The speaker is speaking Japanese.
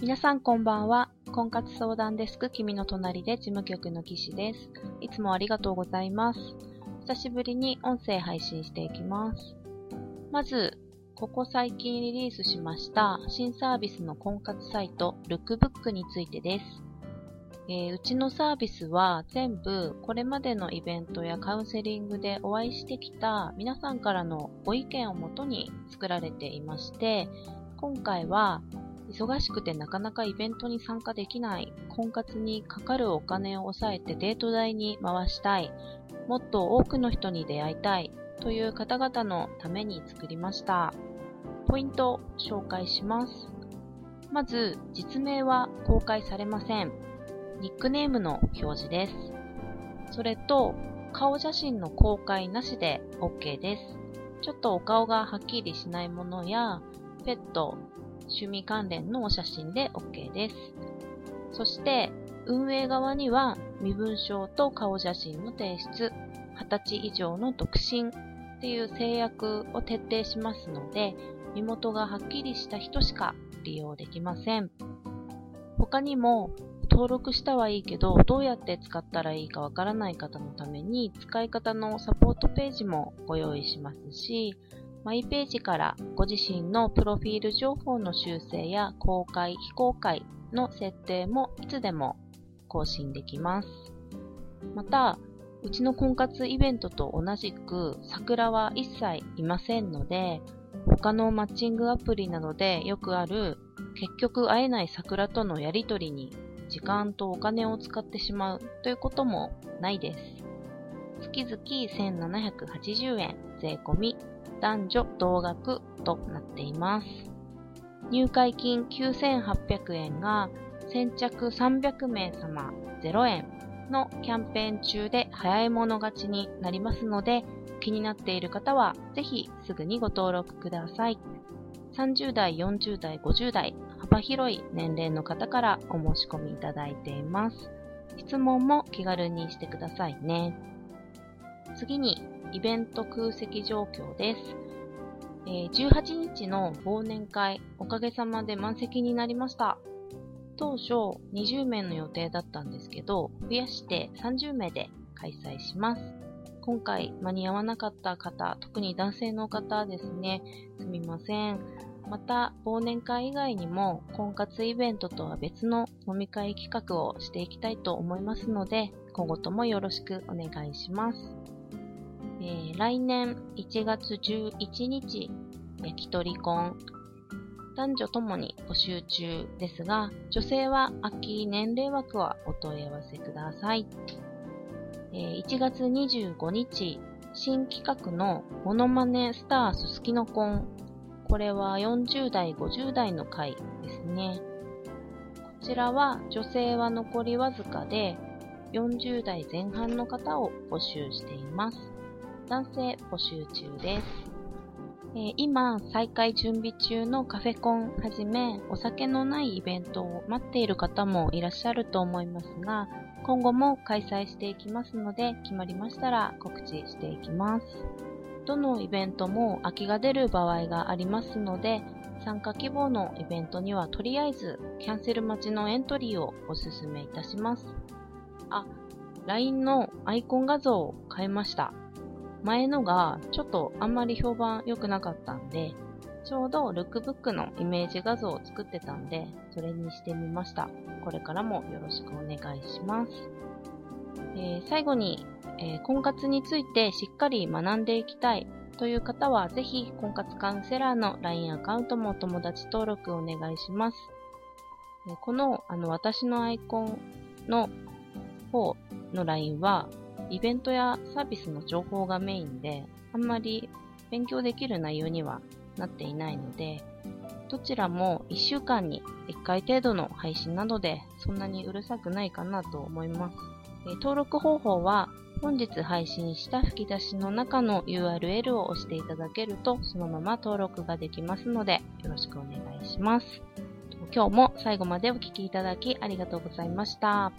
皆さんこんばんは。婚活相談デスク君の隣で事務局の岸です。いつもありがとうございます。久しぶりに音声配信していきます。まず、ここ最近リリースしました新サービスの婚活サイト、ルックブックについてです。えー、うちのサービスは全部これまでのイベントやカウンセリングでお会いしてきた皆さんからのご意見をもとに作られていまして、今回は忙しくてなかなかイベントに参加できない、婚活にかかるお金を抑えてデート代に回したい、もっと多くの人に出会いたいという方々のために作りました。ポイントを紹介します。まず、実名は公開されません。ニックネームの表示です。それと、顔写真の公開なしで OK です。ちょっとお顔がはっきりしないものや、ペット、趣味関連のお写真で OK です。そして、運営側には身分証と顔写真の提出、20歳以上の独身っていう制約を徹底しますので、身元がはっきりした人しか利用できません。他にも登録したはいいけど、どうやって使ったらいいかわからない方のために、使い方のサポートページもご用意しますし、マイページからご自身のプロフィール情報の修正や公開、非公開の設定もいつでも更新できます。また、うちの婚活イベントと同じく桜は一切いませんので、他のマッチングアプリなどでよくある結局会えない桜とのやりとりに時間とお金を使ってしまうということもないです。月々1780円税込み男女同額となっています。入会金9800円が先着300名様0円のキャンペーン中で早い者勝ちになりますので気になっている方はぜひすぐにご登録ください。30代、40代、50代、幅広い年齢の方からお申し込みいただいています。質問も気軽にしてくださいね。次に、イベント空席状況です。えー、18日の忘年会、おかげさまで満席になりました。当初20名の予定だったんですけど、増やして30名で開催します。今回間に合わなかった方、特に男性の方ですね、すみません。また、忘年会以外にも、婚活イベントとは別の飲み会企画をしていきたいと思いますので、今後ともよろしくお願いします。えー、来年1月11日、焼き鳥婚、男女ともに募集中ですが、女性は秋年齢枠はお問い合わせください。えー、1月25日、新企画のモノマネスターすすきの婚。これは40代、50代の回ですね。こちらは女性は残りわずかで40代前半の方を募集しています。男性募集中です。えー、今、再開準備中のカフェコンはじめ、お酒のないイベントを待っている方もいらっしゃると思いますが、今後も開催していきますので、決まりましたら告知していきます。どのイベントも空きが出る場合がありますので、参加希望のイベントにはとりあえずキャンセル待ちのエントリーをお勧めいたします。あ、LINE のアイコン画像を変えました。前のがちょっとあんまり評判良くなかったんで、ちょうどルックブックのイメージ画像を作ってたんで、それにしてみました。これからもよろしくお願いします。えー、最後に、えー、婚活についてしっかり学んでいきたいという方は、ぜひ婚活カウンセラーの LINE アカウントも友達登録お願いします。この、あの、私のアイコンの方の LINE は、イベントやサービスの情報がメインで、あんまり勉強できる内容にはなっていないので、どちらも1週間に1回程度の配信なので、そんなにうるさくないかなと思います。え登録方法は、本日配信した吹き出しの中の URL を押していただけると、そのまま登録ができますので、よろしくお願いします。今日も最後までお聴きいただきありがとうございました。